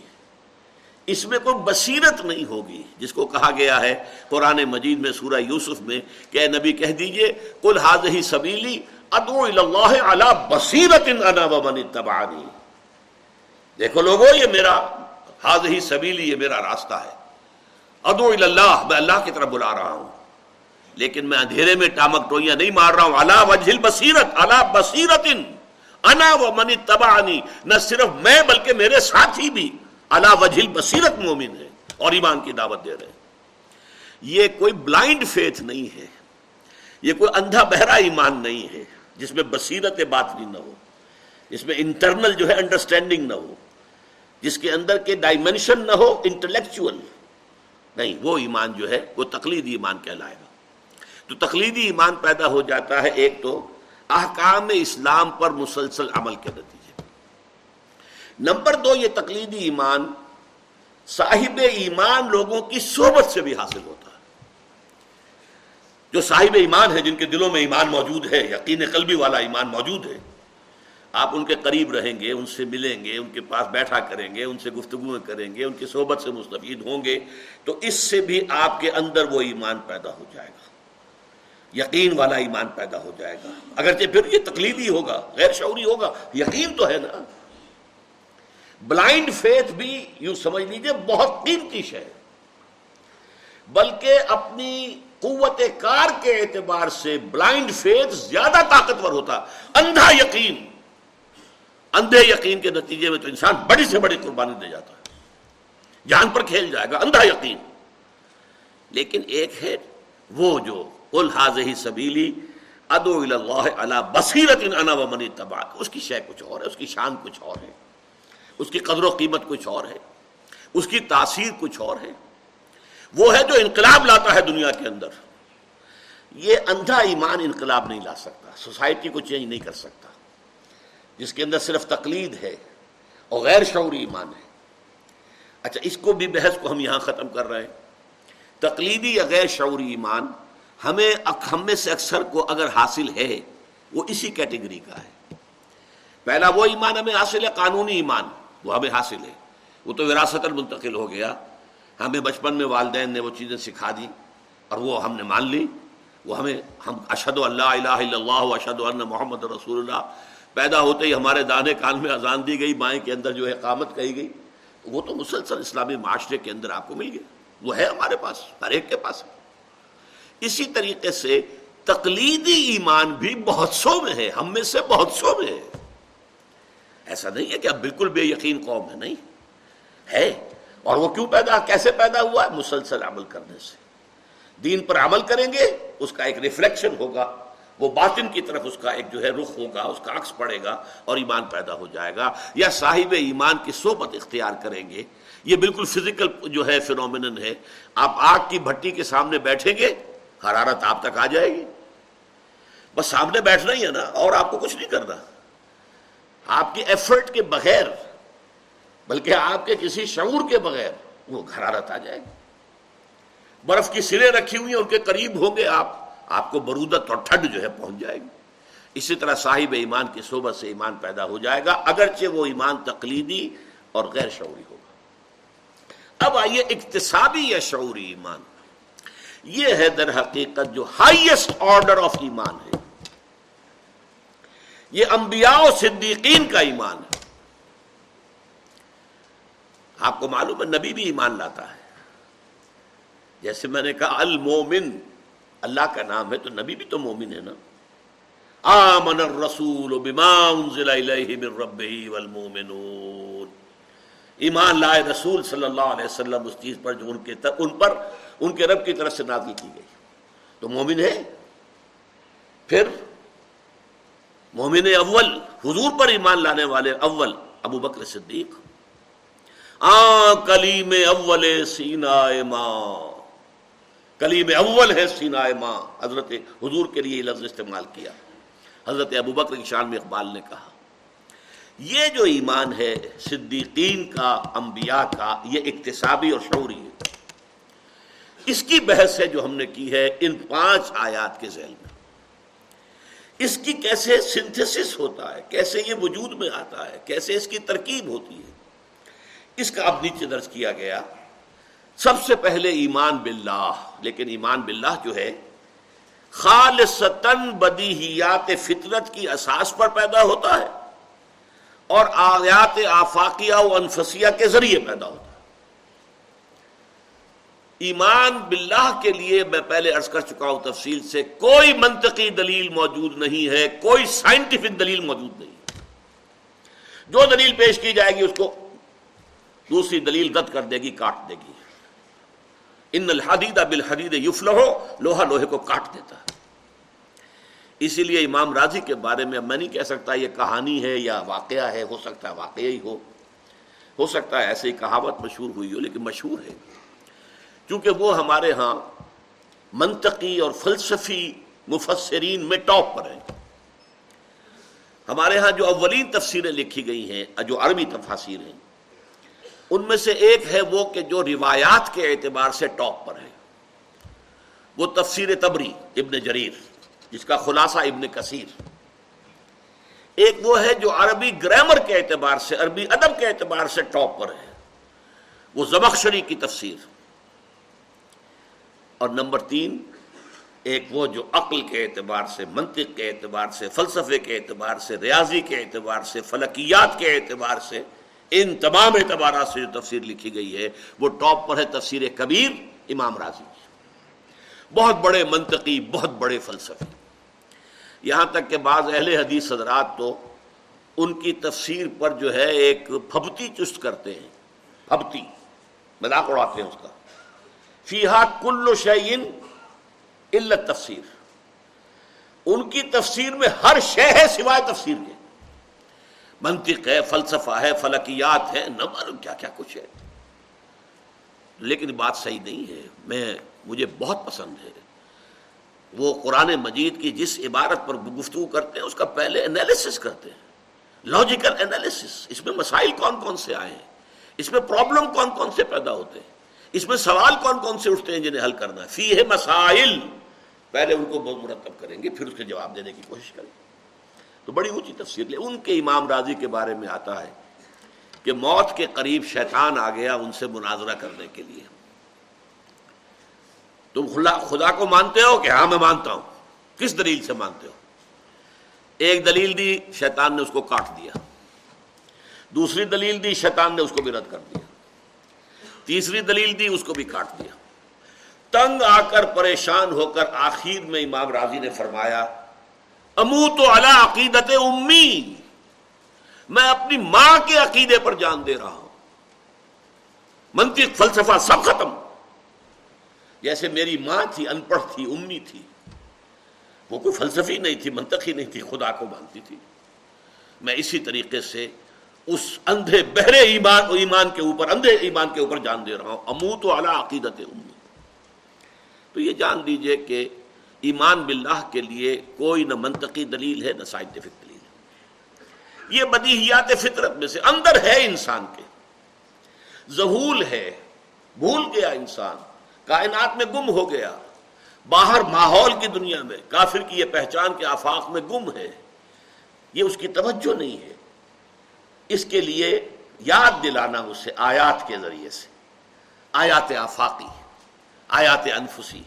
S1: اس میں کوئی بصیرت نہیں ہوگی، جس کو کہا گیا ہے قرآن مجید میں، سورہ یوسف میں، کہ اے نبی کہہ دیجیے کل حاض ہی سبیلی ادو اللہ بصیرت تبانی دیکھو لوگو، یہ میرا حاض ہی سبیلی، یہ میرا راستہ ہے۔ ادو اللہ میں اللہ کی طرف بلا رہا ہوں۔ لیکن میں اندھیرے میں ٹامک ٹوئیاں نہیں مار رہا ہوں۔ اللہ وجہ بصیرت اللہ بصیرت انا و منی تبانی نہ صرف میں، بلکہ میرے ساتھی بھی۔ اللہ وجہ بصیرت مومن ہے اور ایمان کی دعوت دے رہے ہیں۔ یہ کوئی بلائنڈ فیتھ نہیں ہے۔ یہ کوئی اندھا بہرا ایمان نہیں ہے جس میں بصیرت بات بھی نہ ہو۔ جس میں انٹرنل جو ہے انڈرسٹینڈنگ نہ ہو۔ جس کے اندر کے ڈائمنشن نہ ہو انٹلیکچوئل نہیں، وہ ایمان جو ہے، وہ تقلیدی ایمان کہلائے گا۔ تو تقلیدی ایمان پیدا ہو جاتا ہے ایک تو احکام اسلام پر مسلسل عمل کے نتیجے۔ نمبر دو یہ تقلیدی ایمان صاحب ایمان لوگوں کی صحبت سے بھی حاصل ہوتا ہے۔ جو صاحب ایمان ہے جن کے دلوں میں ایمان موجود ہے، یقین قلبی والا ایمان موجود ہے، آپ ان کے قریب رہیں گے، ان سے ملیں گے، ان کے پاس بیٹھا کریں گے، ان سے گفتگو کریں گے، ان کی صحبت سے مستفید ہوں گے، تو اس سے بھی آپ کے اندر وہ ایمان پیدا ہو جائے گا۔ یقین والا ایمان پیدا ہو جائے گا۔ اگرچہ پھر یہ تقلیدی ہوگا، غیر شعوری ہوگا، یقین تو ہے نا۔ بلائنڈ فیتھ بھی یوں سمجھ لیجیے بہت قیمتی شے بلکہ اپنی قوت کار کے اعتبار سے بلائنڈ فیتھ زیادہ طاقتور ہوتا۔ اندھا یقین۔ اندھے یقین کے نتیجے میں تو انسان بڑی سے بڑی قربانی دے جاتا ہے۔ جان پر کھیل جائے گا، اندھا یقین۔ لیکن ایک ہے وہ جو ہی سبیلی ادو اللہ بصیرت انا و منی تبا اس کی شے کچھ اور ہے، اس کی شان کچھ اور ہے۔ اس کی قدر و قیمت کچھ اور ہے، اس کی تاثیر کچھ اور ہے۔ وہ ہے جو انقلاب لاتا ہے دنیا کے اندر۔ یہ اندھا ایمان انقلاب نہیں لا سکتا، سوسائٹی کو چینج نہیں کر سکتا۔ جس کے اندر صرف تقلید ہے اور غیر شعوری ایمان ہے۔ اچھا اس کو بھی بحث کو ہم یہاں ختم کر رہے ہیں۔ تقلیدی یا غیر شعوری ایمان ہمیں ہم میں سے اکثر کو اگر حاصل ہے، وہ اسی کیٹیگری کا ہے۔ پہلا وہ ایمان ہمیں حاصل ہے، قانونی ایمان۔ وہ ہمیں حاصل ہے۔ وہ تو وراثت منتقل ہو گیا۔ ہمیں بچپن میں والدین نے وہ چیزیں سکھا دی اور وہ ہم نے مان لی وہ ہمیں ہم اشد اللہ الہ الا اللہ اشد اللہ محمد رسول اللہ۔ پیدا ہوتے ہی ہمارے دانے کان میں اذان دی گئی، بائیں کے اندر جو ہے قامت کہی گئی۔ وہ تو مسلسل اسلامی معاشرے کے اندر آپ کو مل گیا۔ وہ ہے ہمارے پاس، ہر ایک کے پاس۔ اسی طریقے سے تقلیدی ایمان بھی بہت سو میں ہے، ہم میں سے بہت سو میں ہے۔ ایسا نہیں ہے کہ اب بالکل بے یقین قوم ہے، نہیں۔ ہے۔ اور وہ کیوں پیدا، کیسے پیدا ہوا؟ ہے مسلسل عمل کرنے سے۔ دین پر عمل کریں گے، اس کا ایک ریفلیکشن ہوگا۔ وہ باطن کی طرف اس کا ایک جو ہے رخ ہوگا، اس کا عکس پڑے گا اور ایمان پیدا ہو جائے گا۔ یا صاحب ایمان کی صحبت اختیار کریں گے۔ یہ بالکل فزیکل جو ہے فنومنن ہے۔ آپ آگ کی بھٹی کے سامنے بیٹھیں گے، حرارت آپ تک آ جائے گی۔ بس سامنے بیٹھنا ہی ہے نا، اور آپ کو کچھ نہیں کرنا۔ آپ کی ایفرٹ کے بغیر، بلکہ آپ کے کسی شعور کے بغیر وہ حرارت آ جائے گی۔ برف کی سریں رکھی ہوئی ہیں، ان کے قریب ہوں گے آپ آپ کو برودت اور ٹھنڈ جو ہے پہنچ جائے گی۔ اسی طرح صاحب ایمان کی صحبت سے ایمان پیدا ہو جائے گا، اگرچہ وہ ایمان تقلیدی اور غیر شعوری ہوگا۔ اب آئیے اقتصابی یا شعوری ایمان۔ یہ ہے در حقیقت جو ہائیسٹ آرڈر آف ایمان ہے۔ یہ انبیاء و صدیقین کا ایمان ہے۔ آپ کو معلوم ہے نبی بھی ایمان لاتا ہے۔ جیسے میں نے کہا، المومن، اللہ کا نام ہے تو نبی بھی تو مومن ہے نا۔ آمن الرسول بما انزل الیہ من ربہ والمومنون ایمان لائے رسول صلی اللہ علیہ وسلم اس چیز پر جو ان کے ان پر، ان کے رب کی طرف سے نازل کی گئی۔ تو مومن ہے۔ پھر مومن اول، حضور پر ایمان لانے والے اول، ابو بکر صدیق۔ آ، کلیم اول سینا ماں کلیم اول ہے سینا ماں حضرت حضور کے لیے لفظ استعمال کیا۔ حضرت ابو بکر کی شان میں اقبال نے کہا، یہ جو ایمان ہے، صدیقین کا، انبیاء کا، یہ اقتصابی اور شعوری ہے۔ اس کی بحث ہے جو ہم نے کی ہے ان پانچ آیات کے ذہن میں۔ اس کی کیسے سنتھسس ہوتا ہے؟ کیسے یہ وجود میں آتا ہے؟ کیسے اس کی ترکیب ہوتی ہے؟ اس کا اب نیچے درج کیا گیا۔ سب سے پہلے ایمان باللہ، لیکن ایمان باللہ جو ہے، خالصتاً بدیہیات فطرت کی اساس پر پیدا ہوتا ہے اور آیات آفاقیہ و انفسیہ کے ذریعے پیدا ہوتا ہے۔ ایمان باللہ کے لیے میں پہلے عرض کر چکا ہوں تفصیل سے، کوئی منطقی دلیل موجود نہیں ہے، کوئی سائنٹیفک دلیل موجود نہیں جو دلیل پیش کی جائے گی اس کو دوسری دلیل رد کر دے گی، کاٹ دے گی۔ ان الحدید بالحدید یفل ہو لوہا لوہے کو کاٹ دیتا ہے۔ اسی لیے امام راضی کے بارے میں میں نہیں کہہ سکتا یہ کہانی ہے یا واقعہ ہے، ہو سکتا ہے واقعہ ہی ہو۔ ہو سکتا ہے ایسے ہی کہاوت مشہور ہوئی ہو، لیکن مشہور ہے۔ کیونکہ وہ ہمارے ہاں منطقی اور فلسفی مفسرین میں ٹاپ پر ہیں۔ ہمارے ہاں جو اولین تفسیریں لکھی گئی ہیں، جو عربی تفاصیر ہیں، ان میں سے ایک ہے وہ کہ جو روایات کے اعتبار سے ٹاپ پر ہے وہ تفسیر تبری ابن جریر، جس کا خلاصہ ابن کثیر۔ ایک وہ ہے جو عربی گرامر کے اعتبار سے، عربی ادب کے اعتبار سے ٹاپ پر ہے۔ وہ زمخشری کی تفسیر۔ اور نمبر تین، ایک وہ جو عقل کے اعتبار سے، منطق کے اعتبار سے، فلسفے کے اعتبار سے، ریاضی کے اعتبار سے، فلکیات کے اعتبار سے ان تمام اعتبارات سے جو تفسیر لکھی گئی ہے، وہ ٹاپ پر ہے تفسیر کبیر امام راضی۔ بہت بڑے منطقی، بہت بڑے فلسفے۔ یہاں تک کہ بعض اہل حدیث حضرات تو ان کی تفسیر پر جو ہے ایک پھبتی چست کرتے ہیں۔ پھبتی، مذاق اڑاتے ہیں اس کا۔ فیحا کل شعین علت تفسیر ان کی تفسیر میں ہر شے ہے سوائے تفسیر کے۔ منطق ہے، فلسفہ ہے، فلکیات ہے، نہ معلوم کیا کیا کچھ ہے۔ لیکن بات صحیح نہیں ہے، میں، مجھے بہت پسند ہے۔ وہ قرآن مجید کی جس عبارت پر گفتگو کرتے ہیں، اس کا پہلے انالیسس کرتے ہیں۔ لاجیکل اینالیس اس میں مسائل کون کون سے آئے ہیں؟ اس میں پرابلم کون کون سے پیدا ہوتے ہیں؟ اس میں سوال کون کون سے اٹھتے ہیں جنہیں حل کرنا ہے؟ فی ہے مسائل۔ پہلے ان کو بہت مرتب کریں گے، پھر اس کے جواب دینے کی کوشش کریں گے۔ تو بڑی اونچی تفسیر لے ان کے امام راضی کے بارے میں آتا ہے کہ موت کے قریب شیطان آ گیا ان سے مناظرہ کرنے کے لیے۔ تم خدا کو مانتے ہو کہ ہاں میں مانتا ہوں؟ کس دلیل سے مانتے ہو؟ ایک دلیل دی، شیطان نے اس کو کاٹ دیا۔ دوسری دلیل دی، شیطان نے اس کو بھی رد کر دیا۔ تیسری دلیل دی، اس کو بھی کاٹ دیا۔ تنگ آ کر پریشان ہو کر آخر میں امام راضی نے فرمایا امو تو اللہ عقیدت امی۔ میں اپنی ماں کے عقیدے پر جان دے رہا ہوں۔ منطق فلسفہ سب ختم۔ جیسے میری ماں تھی، ان پڑھ تھی، امی تھی۔ وہ کوئی فلسفی نہیں تھی، منطقی نہیں تھی، خدا کو مانتی تھی۔ میں اسی طریقے سے اس اندھے بہرے ایمان ایمان کے اوپر اندھے ایمان کے اوپر جان دے رہا ہوں۔ امو تو اعلیٰ عقیدت امی تو یہ جان دیجیے کہ ایمان باللہ کے لیے کوئی نہ منطقی دلیل ہے، نہ سائنٹیفک دلیل ہے۔ یہ بدیہیات فطرت میں سے اندر ہے انسان کے۔ ظہول ہے، بھول گیا انسان۔ کائنات میں گم ہو گیا۔ باہر ماحول کی دنیا میں، کافر کی یہ پہچان کے آفاق میں گم ہے۔ یہ اس کی توجہ نہیں ہے۔ اس کے لیے یاد دلانا اسے، آیات کے ذریعے سے۔ آیات آفاقی آیات انفسی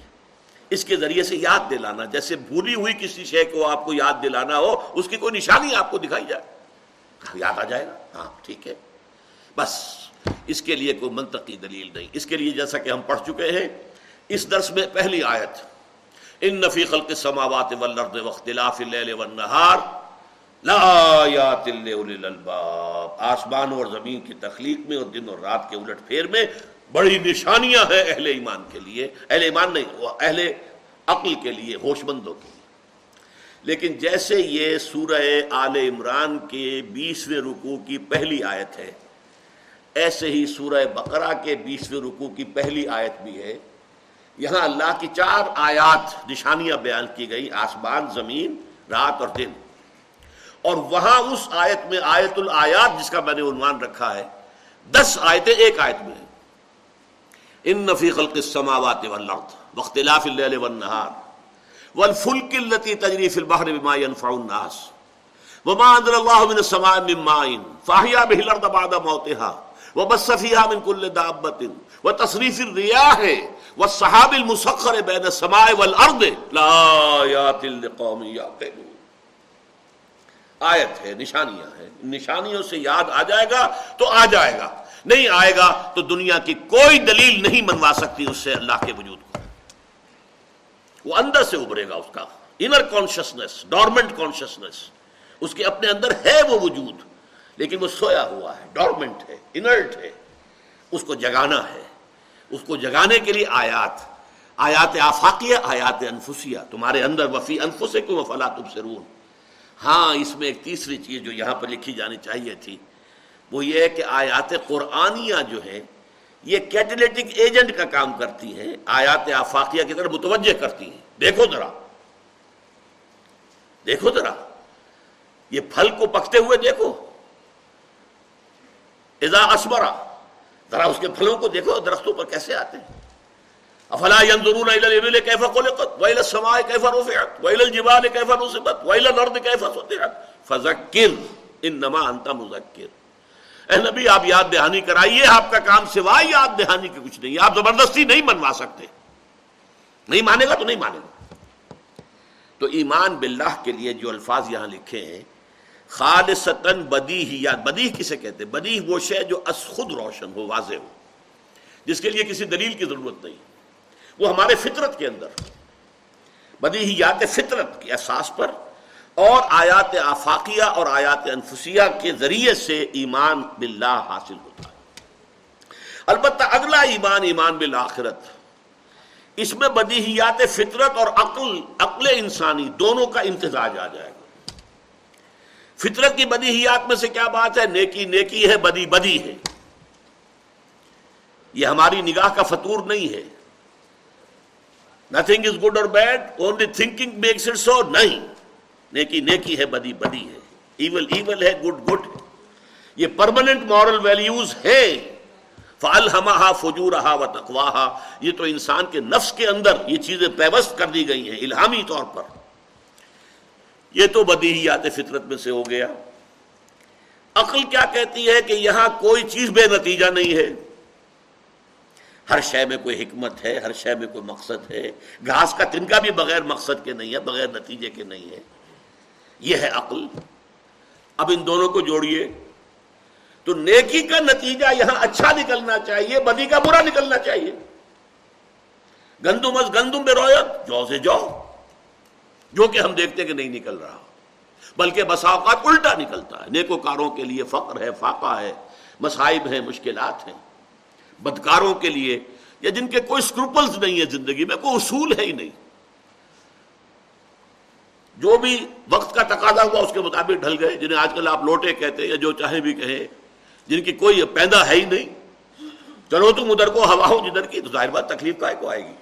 S1: اس کے ذریعے سے یاد دلانا، جیسے بھولی ہوئی کسی شے کو آپ کو یاد دلانا ہو، اس کی کوئی نشانی آپ کو دکھائی جائے۔ یاد آ جائے گا؟ ہاں ٹھیک ہے۔ بس، اس کے لیے کوئی منطقی دلیل نہیں۔ اس کے لیے جیسا کہ ہم پڑھ چکے ہیں، اس درس میں پہلی آیت، ان نفی خلق السماوات والارض واختلاف اللیل والنہار۔ لآیات للالباب آسمان اور زمین کی تخلیق میں اور دن اور رات کے الٹ پھیر میں بڑی نشانیاں ہیں اہل ایمان کے لیے۔ اہل ایمان نہیں اہل عقل کے لیے ہوش مندوں کے لیے۔ لیکن جیسے یہ سورہ آل عمران کے بیسویں رکوع کی پہلی آیت ہے، ایسے ہی سورہ بقرہ کے بیسویں رکوع کی پہلی آیت بھی ہے۔ یہاں اللہ کی چار آیات نشانیاں بیان کی گئی، آسمان، زمین، رات اور دن۔ اور وہاں اس آیت میں آیت الآیات جس کا میں نے عنوان رکھا ہے، دس آیتیں ایک آیت میں ان نفی خلق السماوات والارض واختلاف اللیل والنهار والفلك التي تجري في البحر بما ينفع الناس وما انزل الله من السماء من ماء فاحيا به الارض بعد موتها وبث فيها من كل دابة وتصريف الرياح والصحاب المسخر بين السماء والارض لآيات لقوم يعقلون. آیت ہے، نشانیاں ہیں۔ نشانیوں سے یاد آ جائے گا تو آ جائے گا۔ نہیں آئے گا تو دنیا کی کوئی دلیل نہیں منوا سکتی اس سے اللہ کے وجود کو۔ وہ اندر سے ابھرے گا اس کا۔ انر کانشیسنیس ڈورمنٹ کانشیسنیس اس کے اپنے اندر ہے وہ وجود، لیکن وہ سویا ہوا ہے ڈورمنٹ ہے انرٹ ہے۔ اس کو جگانا ہے۔ اس کو جگانے کے لیے آیات۔ آیات آفاقیہ، آیات انفسیہ۔ تمہارے اندر وفی انفس کو فلا تم سے ہاں اس میں ایک تیسری چیز جو یہاں پر لکھی جانی چاہیے تھی، وہ یہ ہے کہ آیات قرآنیہ جو ہے یہ کیٹلیٹک ایجنٹ کا کام کرتی ہیں، آیات آفاقیہ کی طرف متوجہ کرتی ہیں۔ دیکھو ذرا۔ دیکھو ذرا۔ یہ پھل کو پکتے ہوئے دیکھو۔ اذا اسمرا۔ ذرا اس کے پھلوں کو دیکھو، درختوں پر کیسے آتے ہیں؟ افلا ينظرون الى الابل كيف خلقت والى السماء كيف رفعت والى الجبال كيف نصبت والى الارض كيف سطحت فذكر انما انت مذكر اے نبی، آپ یاد دہانی کرائیے، آپ کا کام سوائے یاد دہانی کے کچھ نہیں، آپ زبردستی نہیں منوا سکتے۔ نہیں مانے گا تو نہیں مانے گا۔ تو ایمان باللہ کے لیے جو الفاظ یہاں لکھے ہیں، خالصتاً بدی ہی، یا بدی کسے کہتے ہیں؟ بدی وہ شے جو از خود روشن ہو، واضح ہو، جس کے لیے کسی دلیل کی ضرورت نہیں۔ وہ ہمارے فطرت کے اندر۔ بدی یات فطرت کے احساس پر اور آیات آفاقیہ اور آیات انفسیہ کے ذریعے سے ایمان باللہ حاصل ہوتا ہے۔ البتہ اگلا ایمان ایمان بالآخرت۔ اس میں بدیہیات فطرت اور عقل عقل انسانی دونوں کا امتزاج آ جائے گا۔ فطرت کی بدیہیات میں سے کیا بات ہے؟ نیکی نیکی ہے بدی بدی ہے۔ یہ ہماری نگاہ کا فطور نہیں ہے۔ نتھنگ از گڈ اور bad only thinking makes it so نہیں نیکی نیکی ہے بدی بدی ہے ایول ایول ہے گڈ گڈ یہ پرماننٹ مورل ویلیوز ہیں فل فجور و تقواہا یہ تو انسان کے نفس کے اندر یہ چیزیں پیوست کر دی گئی ہیں الہامی طور پر یہ تو بدیہیات فطرت میں سے ہو گیا عقل کیا کہتی ہے کہ یہاں کوئی چیز بے نتیجہ نہیں ہے ہر شے میں کوئی حکمت ہے، ہر شے میں کوئی مقصد ہے۔ گھاس کا تنکا بھی بغیر مقصد کے نہیں ہے، بغیر نتیجے کے نہیں ہے۔ یہ ہے عقل۔ اب ان دونوں کو جوڑیے۔ تو نیکی کا نتیجہ یہاں اچھا نکلنا چاہیے، بدی کا برا نکلنا چاہیے۔ گندم از گندم بے رویت، جو سے جو۔ جو کہ ہم دیکھتے کہ نہیں نکل رہا۔ بلکہ بساوقات الٹا نکلتا ہے۔ نیکوکاروں کے لیے فقر ہے، فاقہ ہے، مصائب ہیں مشکلات ہیں۔ بدکاروں کے لیے یا جن کے کوئی اسکروپلز نہیں ہے زندگی میں، کوئی اصول ہے ہی نہیں۔ جو بھی وقت کا تقاضا ہوا، اس کے مطابق ڈھل گئے۔ جنہیں آج کل آپ لوٹے کہتے یا جو چاہے بھی کہیں، جن کی کوئی پیدا ہے ہی نہیں۔ چلو تم ادھر کو، ہوا ہو جدھر کی، تو ظاہر بات تکلیف کا کو آئے گی۔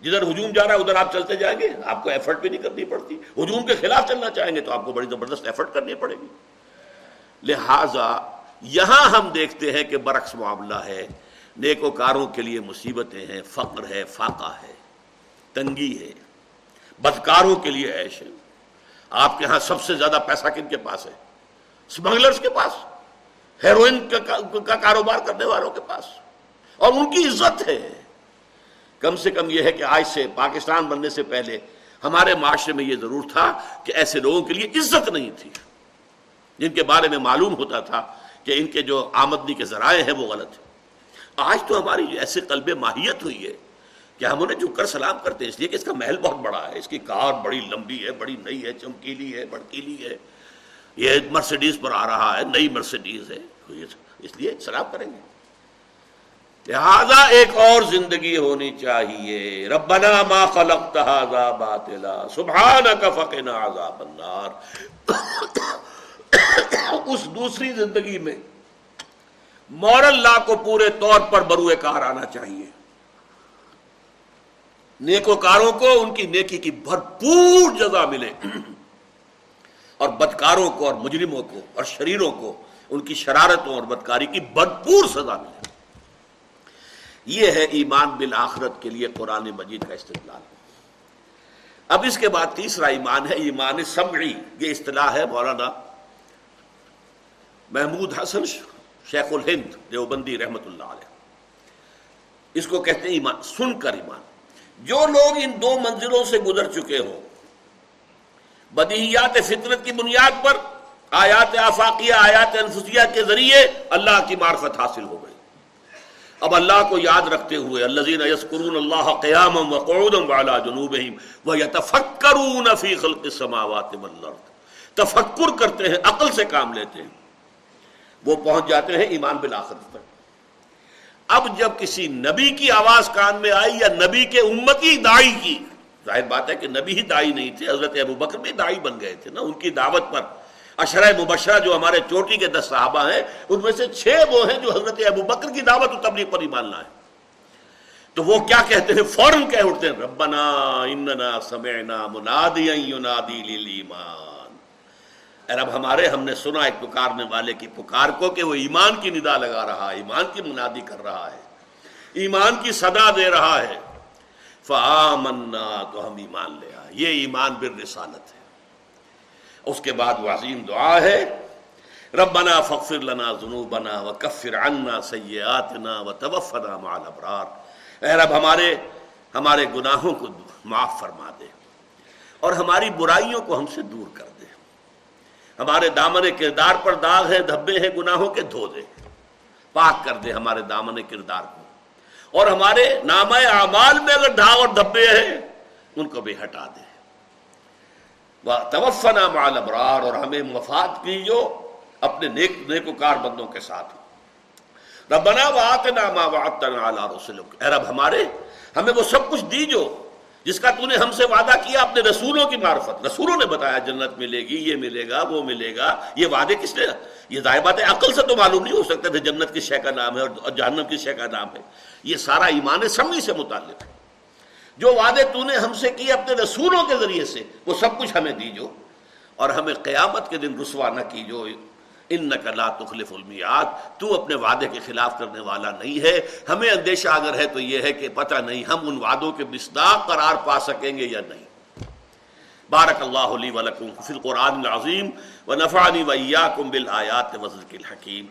S1: جدھر ہجوم جا رہا ہے، ادھر آپ چلتے جائیں گے۔ آپ کو ایفرٹ بھی نہیں کرنی پڑتی۔ ہجوم کے خلاف چلنا چاہیں گے تو آپ کو بڑی زبردست ایفرٹ کرنی پڑے گی۔ لہذا یہاں ہم دیکھتے ہیں کہ برعکس معاملہ ہے۔ نیکوکاروں کے لیے مصیبتیں ہیں، فقر ہے، فاقہ ہے، تنگی ہے۔ بدکاروں کے لیے عیش ہے۔ آپ کے ہاں سب سے زیادہ پیسہ کن کے پاس ہے؟ اسمگلرس کے پاس۔ ہیروئن کا کاروبار کرنے والوں کے پاس۔ اور ان کی عزت ہے۔ کم سے کم یہ ہے کہ آج سے پاکستان بننے سے پہلے ہمارے معاشرے میں یہ ضرور تھا کہ ایسے لوگوں کے لیے عزت نہیں تھی۔ جن کے بارے میں معلوم ہوتا تھا کہ ان کے جو آمدنی کے ذرائع ہیں وہ غلط ہیں۔ آج تو ہماری ایسے قلب ماہیت ہوئی ہے کہ ہم انہیں جھک کر سلام کرتے ہیں، اس لیے کہ اس کا محل بہت بڑا ہے۔ اس کی کار بڑی لمبی ہے، بڑی نئی ہے، چمکیلی ہے، بڑکیلی ہے۔ یہ مرسیڈیز پر آ رہا ہے، نئی مرسیڈیز ہے۔ اس لیے سلام کریں گے۔ لہذا ایک اور زندگی ہونی چاہیے۔ ربنا ما خلقت هذا باطلا، سبحانك فقنا عذاب النار۔ اس دوسری زندگی میں مورل لا کو پورے طور پر بروئے کار آنا چاہیے۔ نیکوکاروں کو ان کی نیکی کی بھرپور جزا ملے۔ اور بدکاروں کو اور مجرموں کو اور شریروں کو ان کی شرارتوں اور بدکاری کی بھرپور سزا ملے۔ یہ ہے ایمان بالآخرت کے لیے قرآن مجید کا استدلال۔ اب اس کے بعد تیسرا ایمان ہے ایمان سمعی۔ یہ اصطلاح ہے مولانا محمود حسن شیخ الہند دیوبندی رحمت اللہ علیہ۔ اس کو کہتے ہیں ایمان، سن کر ایمان۔ جو لوگ ان دو منزلوں سے گزر چکے ہوں، بدیہیات فطرت کی بنیاد پر، آیات آفاقیہ، آیات انفسیہ کے ذریعے اللہ کی معرفت حاصل ہو گئی۔ اب اللہ کو یاد رکھتے ہوئے اللہ یسکرون اللہ قیام وقعودم وعلا جنوبہم ویتفکرون فی خلق السماوات والارض۔ تفکر کرتے ہیں، عقل سے کام لیتے ہیں۔ وہ پہنچ جاتے ہیں ایمان بالآخر پر۔ اب جب کسی نبی کی آواز کان میں آئی یا نبی کے امتی دائی کی، ظاہر بات ہے کہ نبی ہی دائی نہیں تھے، حضرت ابو بکر بھی دائی بن گئے تھے نا، ان کی دعوت پر۔ اشرۂ مبشرہ جو ہمارے چوٹی کے دس صحابہ ہیں، ان میں سے چھ وہ ہیں جو حضرت ابو بکر کی دعوت و تبلیغ پر ایمان لائے۔ تو وہ کیا کہتے ہیں؟ فوراً کہہ اٹھتے ہیں، ربنا اننا سمعنا منادیا ینادی للایمان۔ رب ہمارے ہم نے سنا ایک پکارنے والے کی پکار کو کہ وہ ایمان کی ندا لگا رہا ہے، ایمان کی منادی کر رہا ہے، ایمان کی صدا دے رہا ہے۔ فآمنا، تو ہم ایمان لے آئے۔ یہ ایمان بر رسالت ہے۔ اس کے بعد وہ عظیم دعا ہے۔ ربنا فغفر لنا ذنوبنا وکفر عنا سیئاتنا وتوفنا مع الابرار۔ اے رب، ہمارے ہمارے گناہوں کو معاف فرما دے۔ اور ہماری برائیوں کو ہم سے دور کر دے۔ ہمارے دامن کردار پر داغ ہے دھبے ہیں، گناہوں کے دھو دے۔ پاک کر دے ہمارے دامن کردار کو۔ اور ہمارے نام اعمال میں اگر داغ اور دھبے ہیں، ان کو بھی ہٹا دے۔ توفنا مال ابرار اور ہمیں مفاد کی جو اپنے نیک، نیکوکار بندوں کے ساتھ۔ ربنا واتنا ما وعدتنا علی رسولک اے رب ہمارے، ہمیں وہ سب کچھ دی جو جس کا تو نے ہم سے وعدہ کیا اپنے رسولوں کی معرفت۔ رسولوں نے بتایا جنت ملے گی، یہ ملے گا، وہ ملے گا۔ یہ وعدے کس نے؟ یہ ظاہر بات ہے، عقل سے تو معلوم نہیں ہو سکتا تھا جنت کس شے کا نام ہے اور جہنم کس شے کا نام ہے۔ یہ سارا ایمان سمی سے متعلق ہے۔ جو وعدے تو نے ہم سے کیے اپنے رسولوں کے ذریعے سے، وہ سب کچھ ہمیں دیجو اور ہمیں قیامت کے دن رسوا نہ کی جو ان لا تخلف المیات تو اپنے وعدے کے خلاف کرنے والا نہیں ہے۔ ہمیں اندیشہ اگر ہے تو یہ ہے کہ پتہ نہیں ہم ان وعدوں کے مصداق قرار پا سکیں گے یا نہیں۔ بارک اللہ علی ولکم فی القرآن العظیم و نفعنی و ایاکم بالآیات و ذکر الحکیم۔